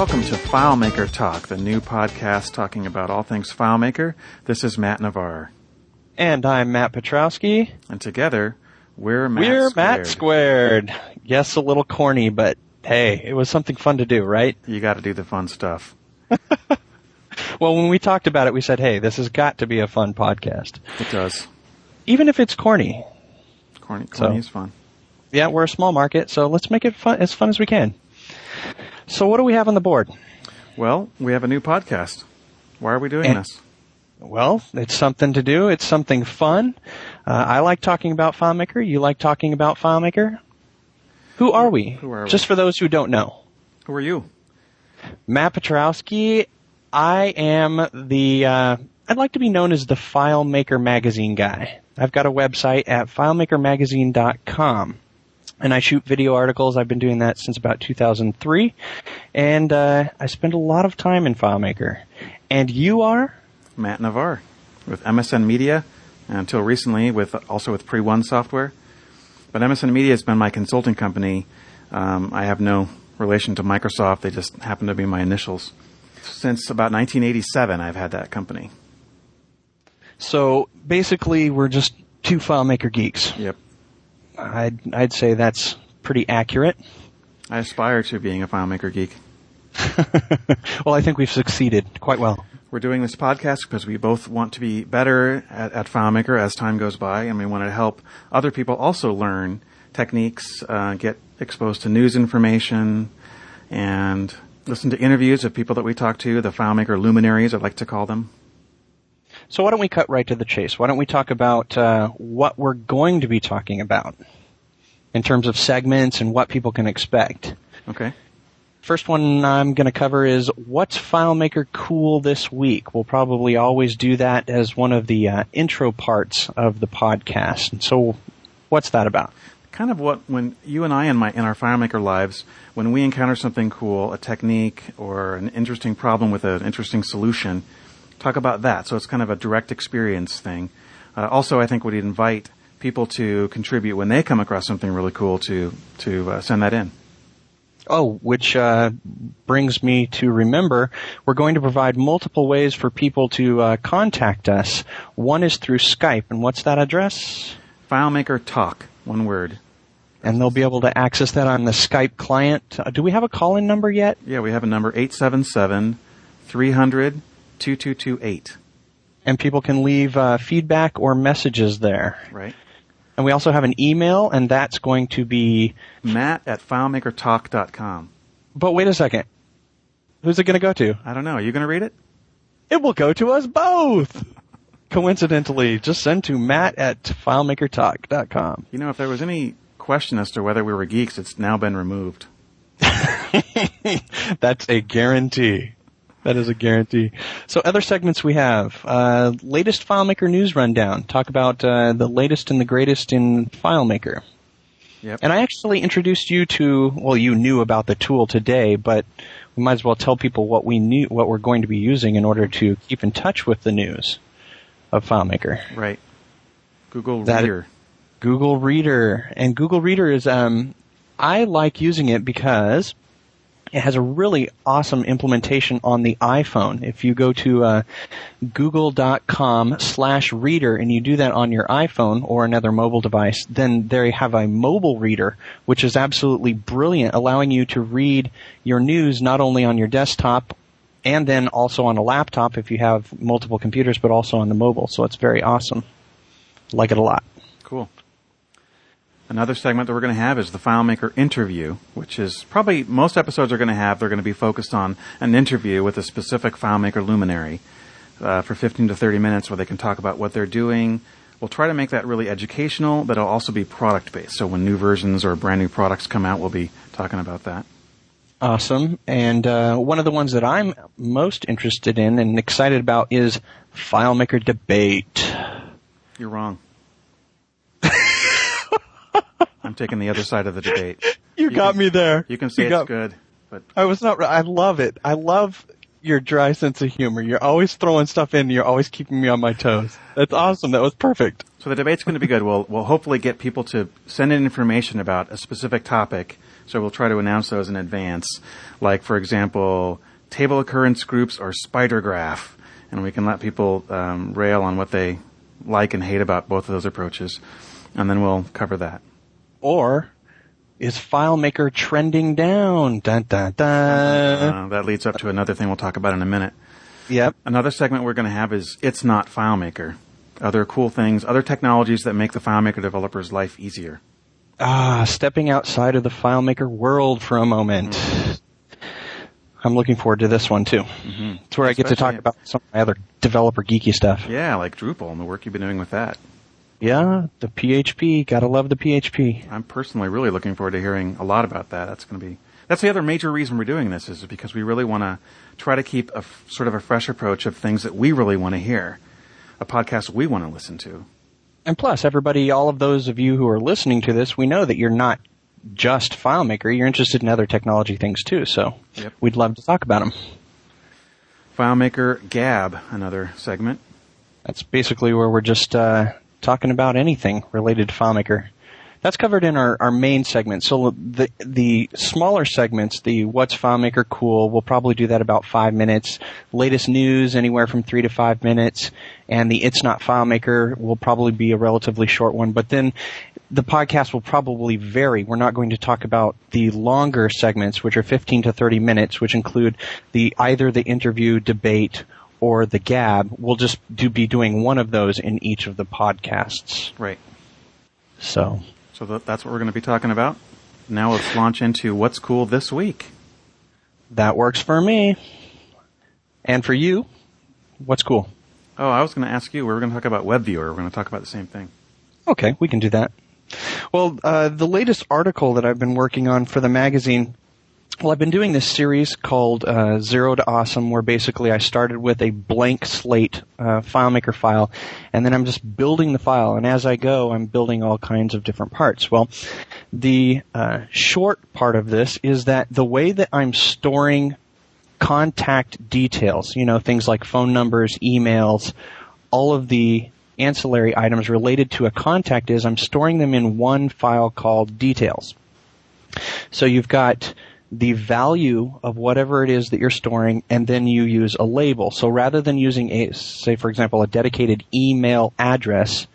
Welcome to FileMaker Talk, the new podcast talking about all things FileMaker. This is Matt Navarre. And I'm Matt Petrowsky. And together, we're Matt We're Squared. Matt Squared. Yes, a little corny, but hey, it was something fun to do, right? You gotta do the fun stuff. Well, when we talked about it, we said, hey, this has got to be a fun podcast. It does. Even if it's corny. Corny, corny So- is fun. Yeah, we're a small market, so let's make it fun, as fun as we can. So what do we have on the board? Well, we have a new podcast. Why are we doing And- this? Well, it's something to do. It's something fun. Uh, I like talking about FileMaker. You like talking about FileMaker. Who are we? Who are we? Just for those who don't know. Who are you? Matt Petrowsky. I am the, uh, I'd like to be known as the FileMaker Magazine guy. I've got a website at filemakermagazine.com. And I shoot video articles. I've been doing that since about 2003. And, uh, I spend a lot of time in FileMaker. And you are? Matt Navarre with MSN Media, and until recently with also with Pre One Software. But MSN Media has been my consulting company. Um, I have no relation to Microsoft; they just happen to be my initials. Since about 1987, I've had that company. So basically we're just two FileMaker geeks. Yep. I'd, I'd say that's pretty accurate. I aspire to being a FileMaker geek. well, I think we've succeeded quite well. We're doing this podcast because we both want to be better at, at FileMaker as time goes by, and we want to help other people also learn techniques, uh, get exposed to news information, and listen to interviews of people that we talk to, the FileMaker luminaries, I'd like to call them. So why don't we cut right to the chase? Why don't we talk about uh, what we're going to be talking about in terms of segments and what people can expect? Okay. First one I'm going to cover is what's FileMaker cool this week. We'll probably always do that as one of the uh, intro parts of the podcast. And so, what's that about? Kind of what when you and I in my in our FileMaker lives, when we encounter something cool, a technique or an interesting problem with an interesting solution, talk about that. So it's kind of a direct experience thing. Uh, also, I think we'd invite people to contribute when they come across something really cool to to uh, send that in. Oh, which uh, brings me to remember, we're going to provide multiple ways for people to uh, contact us. One is through Skype, and what's that address? FileMaker Talk, one word. And they'll be able to access that on the Skype client. Uh, do we have a call-in number yet? Yeah, we have a number 877 300 2228. And people can leave uh, feedback or messages there. Right. And we also have an email, and that's going to be. Matt at FileMakerTalk.com. But wait a second. Who's it going to go to? I don't know. Are you going to read it? It will go to us both. Coincidentally, just send to Matt at FileMakerTalk.com. You know, if there was any question as to whether we were geeks, it's now been removed. That's a guarantee. That is a guarantee. So other segments we have, uh, latest FileMaker news rundown. Talk about, uh, the latest and the greatest in FileMaker. Yep. And I actually introduced you to, well, you knew about the tool today, but we might as well tell people what we knew, what we're going to be using in order to keep in touch with the news of FileMaker. Right. Google That- Reader. Google Reader. And Google Reader is, um, I like using it because it has a really awesome implementation on the iPhone. If you go to uh, google.com slash reader and you do that on your iPhone or another mobile device, then they have a mobile reader, which is absolutely brilliant, allowing you to read your news not only on your desktop and then also on a laptop if you have multiple computers, but also on the mobile. So it's very awesome. Like it a lot. Cool. Another segment that we're going to have is the FileMaker interview, which is probably most episodes are going to have. They're going to be focused on an interview with a specific FileMaker luminary uh, for 15 to 30 minutes, where they can talk about what they're doing. We'll try to make that really educational, but it'll also be product based. So when new versions or brand new products come out, we'll be talking about that. Awesome. And uh, one of the ones that I'm most interested in and excited about is FileMaker Debate. You're wrong. I'm taking the other side of the debate. You, got can- me there. You can say You it's got- good, but I was not. I love it. I love your dry sense of humor. You're always throwing stuff in. You're always keeping me on my toes. That's awesome. That was perfect. So the debate's going to be good. We'll, we'll hopefully get people to send in information about a specific topic So we'll try to announce those in advance. Like, for example, table occurrence groups or spider graph. And we can let people um, rail on what they like and hate about both of those approaches. And then we'll cover that. Or is FileMaker trending down? Dun, dun, dun. Uh, that leads up to another thing we'll talk about in a minute. Yep. Another segment we're going to have is It's Not FileMaker. Other cool things, other technologies that make the FileMaker developer's life easier. Ah, stepping outside of the FileMaker world for a moment. I'm looking forward to this one too. Mm-hmm. It's where I get to talk about some of my other developer geeky stuff. Yeah, like Drupal and the work you've been doing with that. Yeah, the PHP. Gotta love the PHP. I'm personally really looking forward to hearing a lot about that. That's going to be that's the other major reason we're doing this is because we really want to try to keep a f- sort of a fresh approach of things that we really want to hear, a podcast we want to listen to. And plus, everybody, all of those of you who are listening to this, we know that you're not just FileMaker. You're interested in other technology things too. So Yep. we'd love to talk about them. FileMaker Gab, another segment. That's basically where we're just uh, talking about anything related to FileMaker. That's covered in our, our main segment. So the the smaller segments, the What's FileMaker Cool, we'll probably do that about five minutes. Latest news, anywhere from three to five minutes. And the It's Not FileMaker will probably be a relatively short one. But then the podcast will probably vary. We're not going to talk about the longer segments, which are 15 to 30 minutes, which include the either the interview, debate, or the gab. We'll just do be doing one of those in each of the podcasts. Right. So So that, that's what we're going to be talking about. Now let's launch into what's cool this week. that works for me. And for you, what's cool? Oh, I was going to ask you. We were going to talk about WebViewer. We're going to talk about the same thing. Okay, we can do that. Well, uh, the latest article that I've been working on for the magazine, well, I've been doing this series called uh, Zero to Awesome, where basically I started with a blank slate uh, FileMaker file, and then I'm just building the file, and as I go, I'm building all kinds of different parts. Well, the uh, short part of this is that the way that I'm storing contact details, you know, things like phone numbers, emails, all of the ancillary items related to a contact is I'm storing them in one file called details. So you've got the value of whatever it is that you're storing and then you use a label. So rather than using a, say for example, a dedicated email address,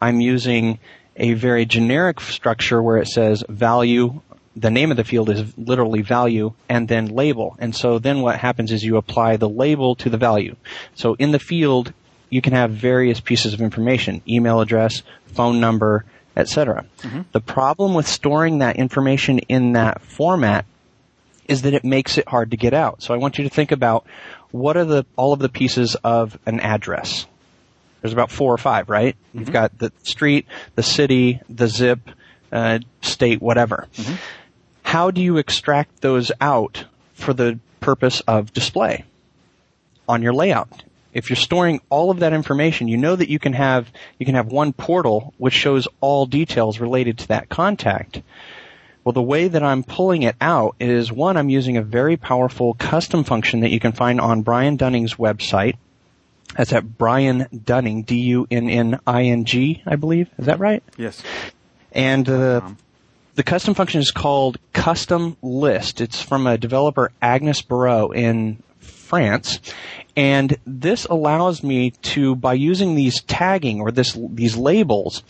I'm using a very generic structure where it says value, the name of the field is literally value, and then label. And so then what happens is you apply the label to the value. So in the field, you can have various pieces of information, email address, phone number, etc. Mm-hmm. The problem with storing that information in that format is that it makes it hard to get out. So I want you to think about what are the all of the pieces of an address. There's about four or five, right? You've got the street, the city, the zip, uh, state, whatever. How do you extract those out for the purpose of display on your layout? If you're storing all of that information, you know that you can have you can have one portal which shows all details related to that contact. Well, the way that I'm pulling it out is one, I'm using a very powerful custom function that you can find on Brian Dunning's website. That's at Brian Dunning, D-U-N-N-I-N-G, I believe. Is that right? Yes. And uh, Um, the custom function is called Custom List. It's from a developer, Agnes Barouh, in France. And this allows me to, by using these tagging or this, these labels,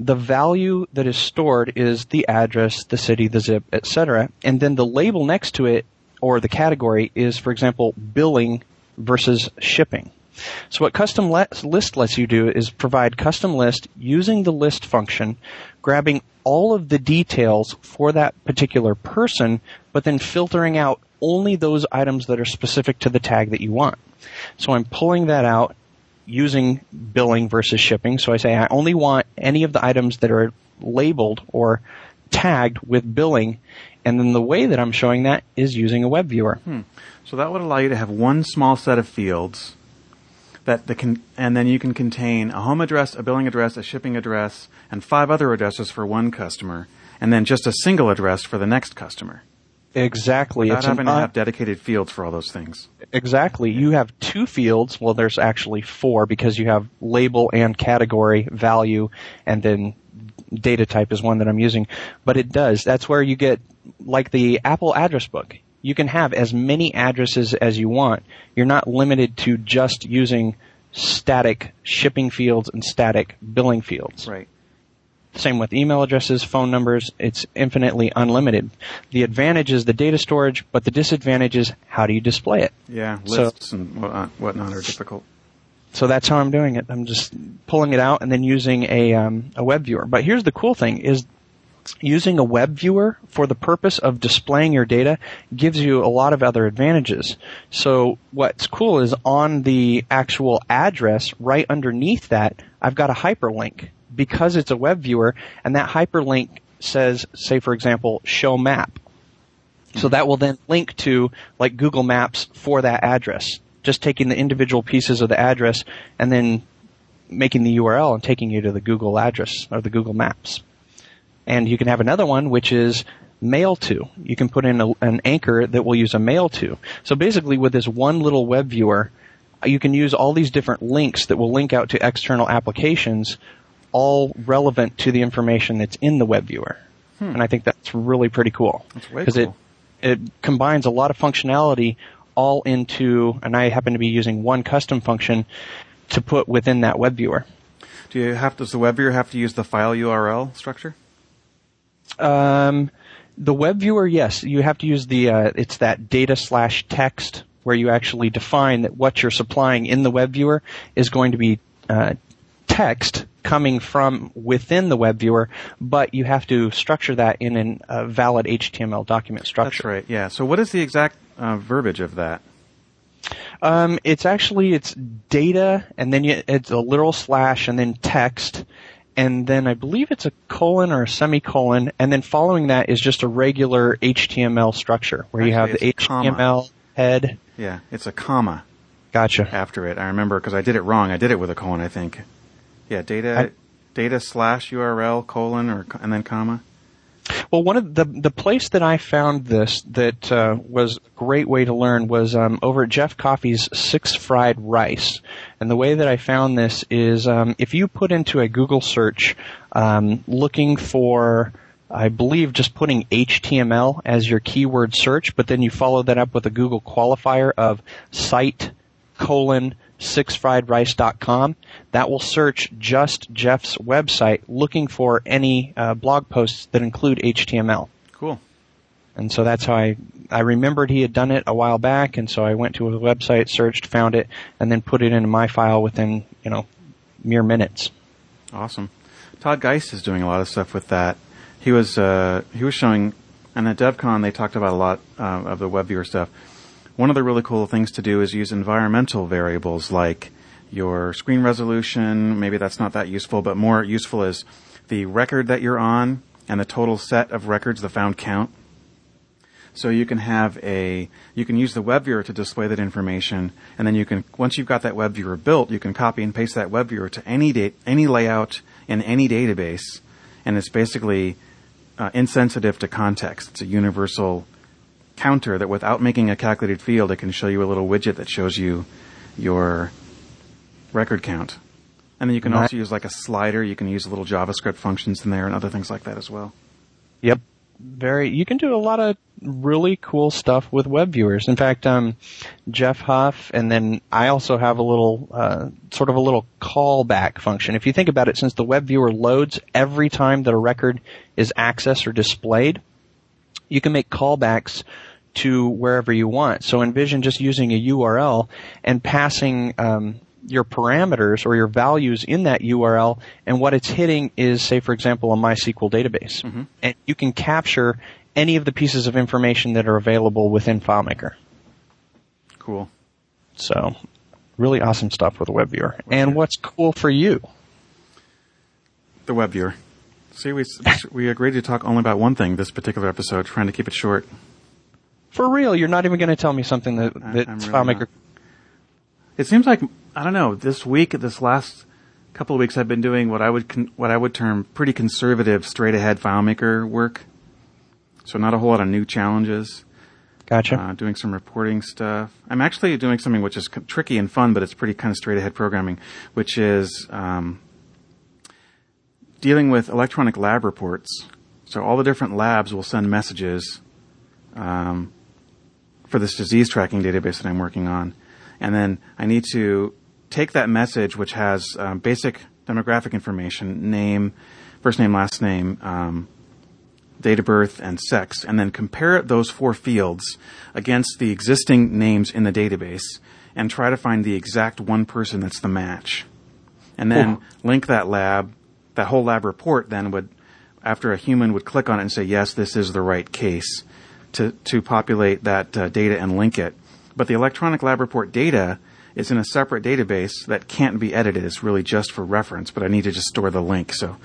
the value that is stored is the address, the city, the zip, etc. And then the label next to it, or the category, is, for example, billing versus shipping. So what custom list lets you do is provide custom list using the list function, grabbing all of the details for that particular person, but then filtering out only those items that are specific to the tag that you want. So I'm pulling that out using billing versus shipping. So I say I only want any of the items that are labeled or tagged with billing. And then the way that I'm showing that is using a web viewer. Hmm. So that would allow you to have one small set of fields that the con- and then you can contain a home address, a billing address, a shipping address, and five other addresses for one customer, and then just a single address for the next customer. Exactly. Without It's having to un- have dedicated fields for all those things. Exactly. You have two fields. Well, there's actually four because you have label and category, value, and then data type is one that I'm using, but it does. That's where you get like the Apple address book. You can have as many addresses as you want. You're not limited to just using static shipping fields and static billing fields. Right. Same with email addresses, phone numbers. It's infinitely unlimited. The advantage is the data storage, but the disadvantage is how do you display it? Yeah, So- lists and whatnot, whatnot are difficult. So that's how I'm doing it. I'm just pulling it out and then using a um, a web viewer. But here's the cool thing: is using a web viewer for the purpose of displaying your data gives you a lot of other advantages. So what's cool is on the actual address, right underneath that, I've got a hyperlink because it's a web viewer, and that hyperlink says, say for example, show map. So mm-hmm. that will then link to like Google Maps for that address. Just taking the individual pieces of the address and then making the URL and taking you to the Google address or the Google Maps. And you can have another one which is mail to. You can put in a, an anchor that will use a mail to. So basically with this one little web viewer, you can use all these different links that will link out to external applications all relevant to the information that's in the web viewer. And I think that's really pretty cool. That's way Because cool. it, it combines a lot of functionality all into, and I happen to be using one custom function to put within that web viewer. Do you have does the web viewer have to use the file URL structure? Um, the web viewer, yes, you have to use the, uh, it's that data slash text where you actually define that what you're supplying in the web viewer is going to be, uh, text coming from within the web viewer, but you have to structure that in an, a valid HTML document structure. That's right. Yeah. So what is the exact uh, verbiage of that? Um, it's actually it's data, and then you, it's a literal slash, and then text, and then I believe it's a colon or a semicolon, and then following that is just a regular HTML structure where you have the it's comma. HTML head. Yeah, it's a comma Gotcha. after it. I remember because I did it wrong. I did it with a colon, I think. Yeah, data I- data slash URL colon or and then comma. Well, one of the the place that I found this that uh, was a great way to learn was um, over at Geoff Coffey's Six Fried Rice, and the way that I found this is um, if you put into a Google search um, looking for I believe just putting HTML as your keyword search, but then you follow that up with a Google qualifier of site colon sixfriedrice.com. That will search just Geoff's website looking for any uh, blog posts that include HTML. Cool. And so that's how I, I remembered he had done it a while back, and so I went to his website, searched, found it, and then put it into my file within, you know, mere minutes. Awesome. Todd Geist is doing a lot of stuff with that. He was uh, he was showing, and at DevCon they talked about a lot uh, of the web viewer stuff. One of the really cool things to do is use environmental variables like your screen resolution. Maybe that's not that useful, but more useful is the record that you're on and the total set of records, the found count. So you can have a, you can use the web viewer to display that information, and then you can, once you've got that web viewer built, you can copy and paste that web viewer to any date, any layout in any database, and it's basically uh, insensitive to context. It's a universal counter that without making a calculated field, it can show you a little widget that shows you your record count. And then you can also use like a slider. You can use little JavaScript functions in there and other things like that as well. Yep. Very, you can do a lot of really cool stuff with web viewers. In fact, um, Jeff Huff, and then I also have a little, uh, sort of a little callback function. If you think about it, since the web viewer loads every time that a record is accessed or displayed, you can make callbacks to wherever you want. So envision just using a URL and passing um, your parameters or your values in that URL, and what it's hitting is, say, for example, a MySQL database. And you can capture any of the pieces of information that are available within FileMaker. Cool. So, really awesome stuff with a web viewer. And what's cool for you? The web viewer. See, we we agreed to talk only about one thing this particular episode, trying to keep it short. For real, you're not even going to tell me something that, that I'm really FileMaker. It seems like I don't know. This week, this last couple of weeks, I've been doing what I would con- what I would term pretty conservative, straight ahead FileMaker work. So not a whole lot of new challenges. Gotcha. Uh, doing some reporting stuff. I'm actually doing something which is c- tricky and fun, but it's pretty kind of straight ahead programming, which is um, dealing with electronic lab reports. So all the different labs will send messages um, for this disease tracking database that I'm working on, and then I need to take that message, which has um, basic demographic information, name, first name, last name, um, date of birth, and sex, and then compare those four fields against the existing names in the database and try to find the exact one person that's the match. And then link that lab, that whole lab report then would, after a human would click on it and say, yes, this is the right case, to, to populate that uh, data and link it. But the electronic lab report data is in a separate database that can't be edited. It's really just for reference, but I need to just store the link. So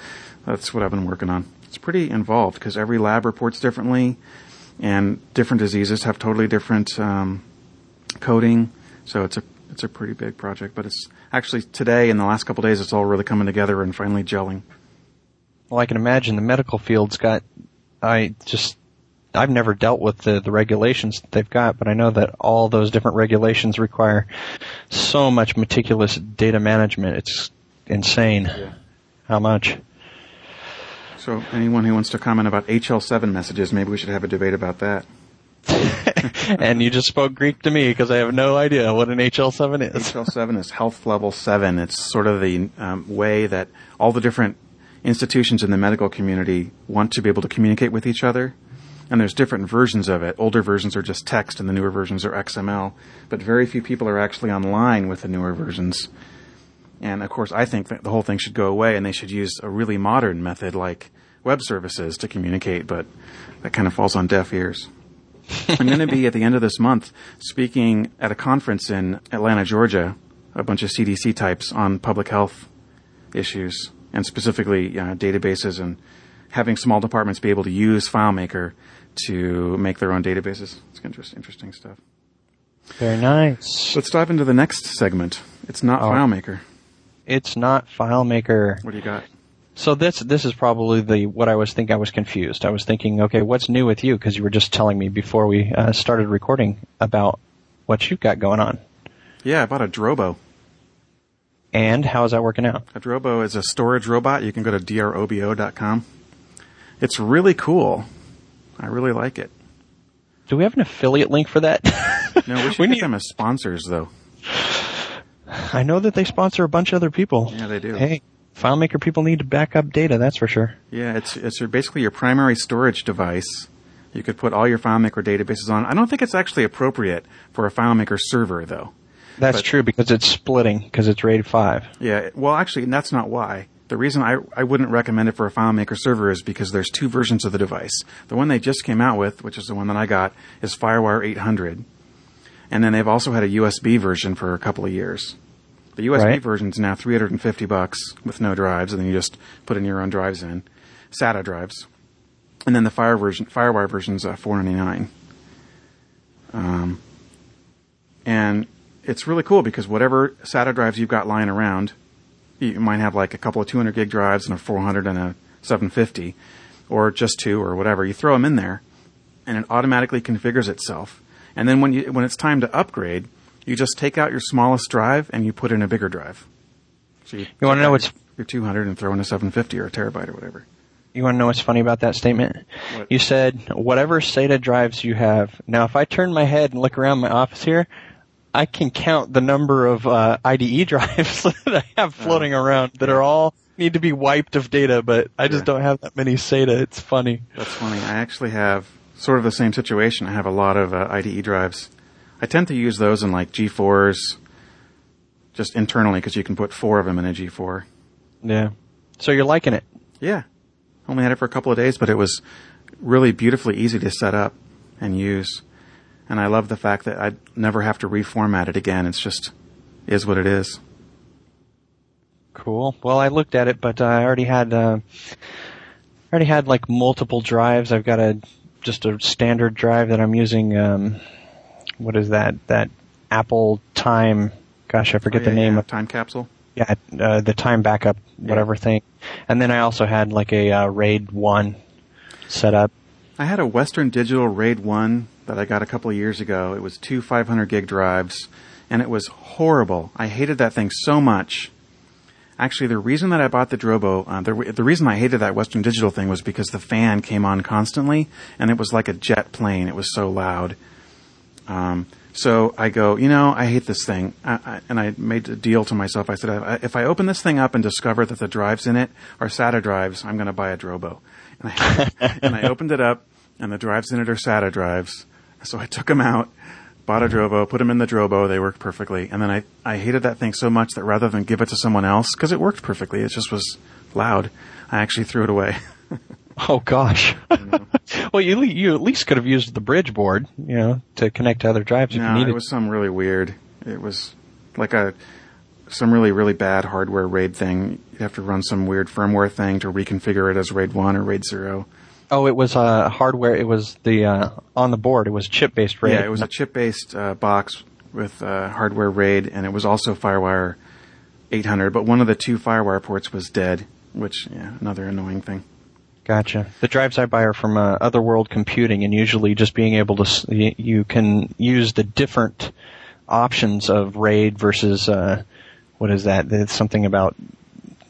that's what I've been working on. It's pretty involved because every lab reports differently, and different diseases have totally different um, coding. So it's a it's a pretty big project. But it's actually today in the last couple days, it's all really coming together and finally gelling. Well, I can imagine the medical field's got. I just I've never dealt with the, the regulations that they've got, but I know that all those different regulations require so much meticulous data management. It's insane Yeah. how much. So anyone who wants to comment about HL7 messages, maybe we should have a debate about that. and you just spoke Greek to me because I have no idea what an HL7 is. HL7 is health level 7. It's sort of the um, way that all the different institutions in the medical community want to be able to communicate with each other. And there's different versions of it. Older versions are just text and the newer versions are XML. But very few people are actually online with the newer versions. And of course, I think that the whole thing should go away and they should use a really modern method like web services to communicate, but that kind of falls on deaf ears. I'm going to be at the end of this month speaking at a conference in Atlanta, Georgia, a bunch of CDC types on public health issues and specifically uh, databases and having small departments be able to use FileMaker to make their own databases. It's interesting, interesting stuff. Very nice. Let's dive into the next segment. It's not Oh. FileMaker. It's not FileMaker. What do you got? So this this is probably the what I was thinking. I was confused. I was thinking, okay, what's new with you? Because you were just telling me before we uh, started recording about what you've got going on. Yeah, I bought a Drobo. And how is that working out? A Drobo is a storage robot. You can go to drobo.com. It's really cool. I really like it. Do we have an affiliate link for that? No, we should We get need- them as sponsors, though. I know that they sponsor a bunch of other people. Yeah, they do. Hey, FileMaker people need to back up data, that's for sure. Yeah, it's it's your, basically your primary storage device. You could put all your FileMaker databases on. I don't think it's actually appropriate for a FileMaker server, though. That's But- true because it's splitting because it's RAID 5. Yeah, well, actually, and that's not why. The reason I, I wouldn't recommend it for a FileMaker server is because there's two versions of the device. The one they just came out with, which is the one that I got, is FireWire 800. And then they've also had a USB version for a couple of years. The USB Right. version is now 350 bucks with no drives, and then you just put in your own drives in, SATA drives. And then the Fire version, FireWire version's uh, 499. Um, and it's really cool because whatever SATA drives you've got lying around, you might have like a couple of 200 gig drives and a 400 and a 750, or just two or whatever. You throw them in there, and it automatically configures itself. And then when you when it's time to upgrade, you just take out your smallest drive and you put in a bigger drive. So you, You wanna know out what's- your 200 and throw in a 750 or a terabyte or whatever. You want to know what's funny about that statement? What? You said whatever SATA drives you have. Now, if I turn my head and look around my office here, I can count the number of uh, IDE drives that I have floating around that are all need to be wiped of data, but I just Yeah. don't have that many SATA. It's funny. That's funny. I actually have sort of the same situation. I have a lot of uh, IDE drives. I tend to use those in like G4s, just internally because you can put four of them in a G4. Yeah. So you're liking it? Yeah. Only had it for a couple of days, but it was really beautifully easy to set up and use. And I love the fact that I'd never have to reformat it again. It's just is what it is. Cool. Well, I looked at it, but uh, I already had uh, I already had like multiple drives. I've got a just a standard drive that I'm using. Um, what is that? That Apple Time. Gosh, I forget Oh, the name yeah. of time capsule. yeah uh, the time backup whatever thing. And then I also had like a uh, RAID one set up. I had a Western Digital RAID 1 that I got a couple years ago. It was two 500 gig drives, and it was horrible. I hated that thing so much. Actually, the reason that I bought the Drobo, uh, the, the reason I hated that Western Digital thing was because the fan came on constantly, and it was like a jet plane. It was so loud. Um, so I go, you know, I hate this thing, I, I, and I made a deal to myself. I said, if I open this thing up and discover that the drives in it are SATA drives, I'm going to buy a Drobo. And I, and I opened it up, and the drives in it are SATA drives. So I took them out, bought a Drobo, put them in the Drobo. They worked perfectly. And then I, I hated that thing so much that rather than give it to someone else, because it worked perfectly, it just was loud, I actually threw it away. oh gosh. well, you you at least could have used the bridge board, you know, to connect to other drives if no, you needed. it was some really weird. It was like a some really really bad hardware RAID thing. You have to run some weird firmware thing to reconfigure it as RAID one or RAID zero. Oh, it was uh, hardware. It was the uh, on the board. It was chip based RAID. Yeah, it was a chip based uh, box with uh, hardware RAID, and it was also FireWire 800. But one of the two FireWire ports was dead, which yeah, another annoying thing. Gotcha. The drives I buy are from uh, Otherworld Computing, and usually just being able to you can use the different options of RAID versus uh, what is that? It's something about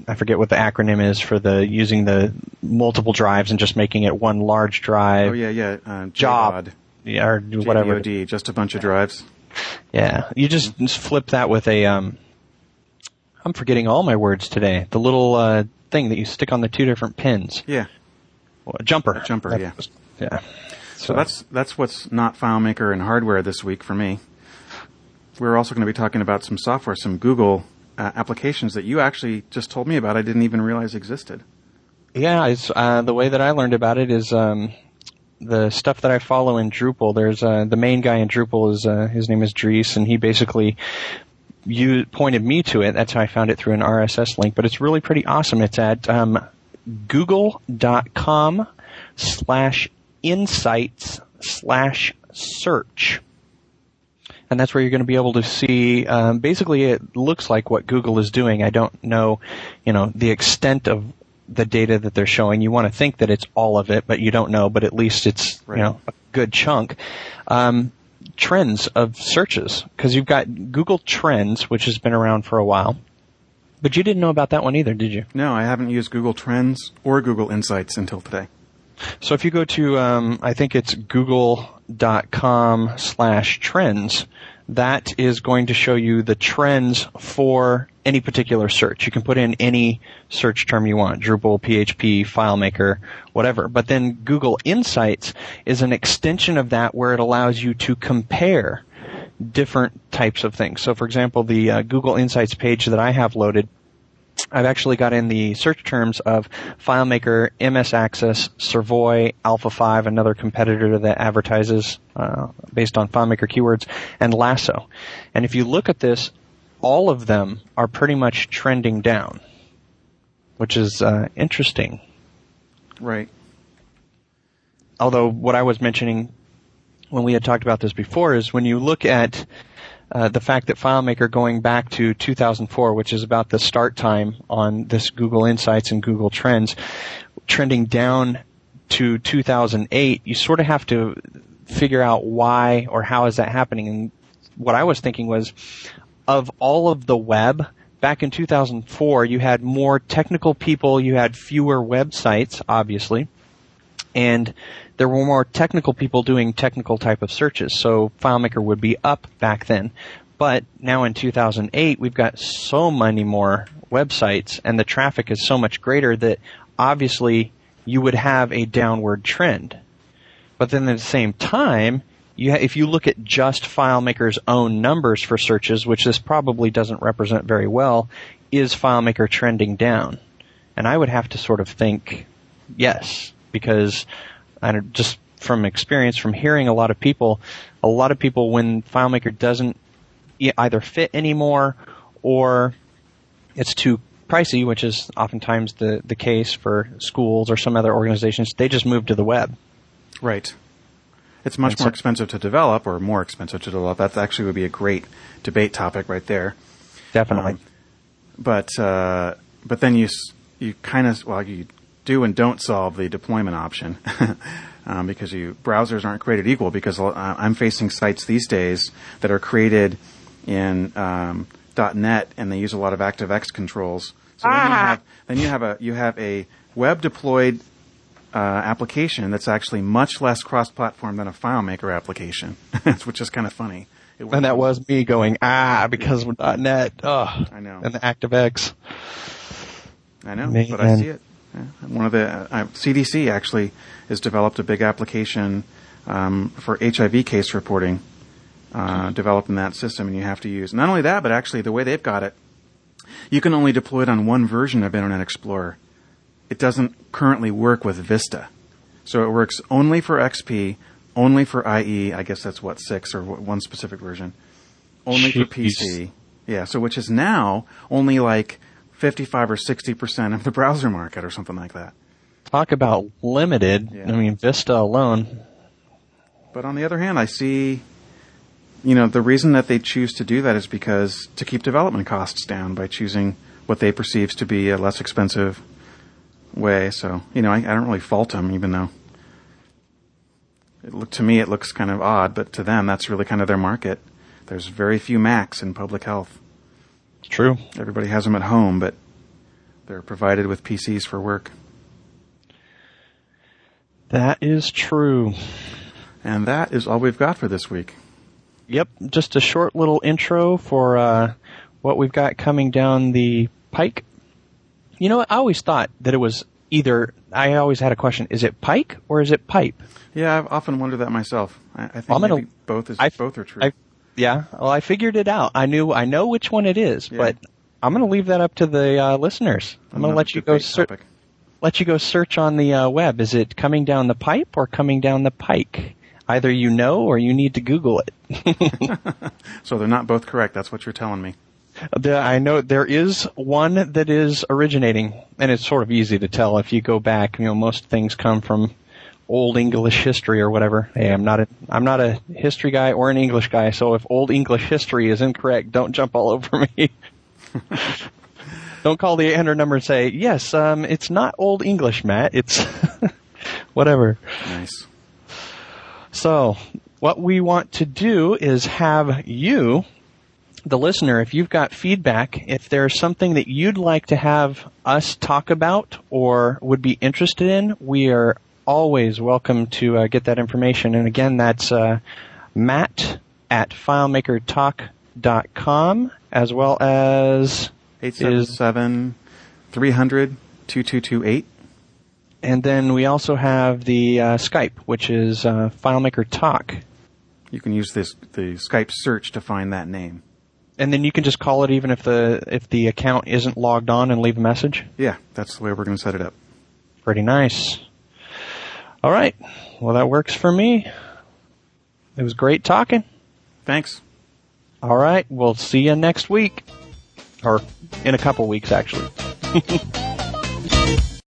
I forget what the acronym is for the using the multiple drives and just making it one large drive. Oh yeah, yeah. Uh, job, yeah, or whatever. JBOD, just a bunch of drives. Yeah, you just, mm-hmm. just flip that with a. Um, I'm forgetting all my words today. The little uh, thing that you stick on the two different pins. Yeah. Well, a jumper. A jumper. That yeah. Was, yeah. So, so that's that's what's not FileMaker and hardware this week for me. We're also going to be talking about some software, some Google uh, applications that you actually just told me about. I didn't even realize existed. Yeah, it's, uh, the way that I learned about it is um, the stuff that I follow in Drupal. There's uh, the main guy in Drupal is uh, his name is Dries, and he basically you pointed me to it. That's how I found it through an RSS link. But it's really pretty awesome. It's at um, google.com slash insights slash search and that's where you're going to be able to see. Um, basically, it looks like what Google is doing. I don't know, you know, the extent of the data that they're showing. You want to think that it's all of it, but you don't know. But at least it's right. you know a good chunk. Um, trends of searches because you've got Google Trends, which has been around for a while. But you didn't know about that one either, did you? No, I haven't used Google Trends or Google Insights until today. So if you go to, um, I think it's google.com slash trends, that is going to show you the trends for any particular search. You can put in any search term you want, Drupal, PHP, FileMaker, whatever. But then Google Insights is an extension of that where it allows you to compare different types of things. So for example, the uh, Google Insights page that I have loaded I've actually got in the search terms of FileMaker, MS Access, Servoy, Alpha 5, another competitor that advertises uh, based on FileMaker keywords, and Lasso. And if you look at this, all of them are pretty much trending down, which is uh, interesting. Right. Although what I was mentioning when we had talked about this before is when you look at uh, the fact that FileMaker going back to 2004, which is about the start time on this Google Insights and Google Trends, trending down to 2008, you sort of have to figure out why or how is that happening. And what I was thinking was, of all of the web, back in 2004, you had more technical people, you had fewer websites, obviously, and there were more technical people doing technical type of searches. So FileMaker would be up back then. But now in 2008, we've got so many more websites and the traffic is so much greater that obviously you would have a downward trend. But then at the same time, you ha- if you look at just FileMaker's own numbers for searches, which this probably doesn't represent very well, is FileMaker trending down? And I would have to sort of think yes, because I just from experience from hearing a lot of people, a lot of people when FileMaker doesn't either fit anymore or it's too pricey, which is oftentimes the, the case for schools or some other organizations, they just move to the web. Right. It's much more expensive to develop or more expensive to develop. That actually would be a great debate topic right there. Definitely. Um, but, uh, but then you, you kind of, well, you do and don't solve the deployment option. um, because you browsers aren't created equal. Because uh, I'm facing sites these days that are created in um, .NET and they use a lot of ActiveX controls. So So then you have then you have a you have a web deployed uh, application that's actually much less cross-platform than a FileMaker application, which is kind of funny. It And that was me going, ah, because of .NET. Oh, I know. And the ActiveX. I know, Man. but I see it. One of the uh, CDC actually has developed a big application um, for HIV case reporting, uh, developing that system, and you have to use not only that, but actually the way they've got it, you can only deploy it on one version of Internet Explorer. It doesn't currently work with Vista, so it works only for XP, only for IE. I guess that's what six or one specific version, only for PC. Yeah, so which is now only like 55 or 60% of the browser market or something like that. Talk about limited. Yeah. I mean, Vista alone. But on the other hand, I see, you know, the reason that they choose to do that is because to keep development costs down by choosing what they perceive to be a less expensive way. So, you know, I, I don't really fault them, even though it look, to me it looks kind of odd, but to them that's really kind of their market. There's very few Macs in public health. True. Everybody has them at home, but they're provided with PCs for work. That is true. And that is all we've got for this week. Yep, just a short little intro for uh, what we've got coming down the pike. You know. I always thought that it was either. I always had a question: is it pike or is it pipe? Yeah, I've often wondered that myself. I, I think I'm gonna- maybe both is I- both are true. I, yeah, well, I figured it out. I knew I know which one it is, Yeah. but I'm going to leave that up to the uh, listeners. I'm going to let you go topic. let you go search on the uh, web. Is it coming down the pipe or coming down the pike? Either you know or you need to Google it. So they're not both correct. That's what you're telling me. The, I know there is one that is originating, and it's sort of easy to tell if you go back. You know, most things come from old English history or whatever. Hey, I'm not a I'm not a history guy or an English guy, so if old English history is incorrect, don't jump all over me. don't call the 800 number and say yes. Um, it's not old English, Matt. It's whatever. Nice. So, what we want to do is have you, the listener, if you've got feedback, if there's something that you'd like to have us talk about or would be interested in, we are always welcome to uh, get that information. And again, that's uh, Matt at FileMakerTalk.com as well as 877 300 2228. and then we also have the uh, Skype, which is uh, FileMaker Talk. You can use this the Skype search to find that name. And then you can just call it even if the if the account isn't logged on and leave a message. Yeah, that's the way we're going to set it up. Pretty nice. All right. Well, that works for me. It was great talking. Thanks. All right. We'll see you next week. Or in a couple weeks, actually.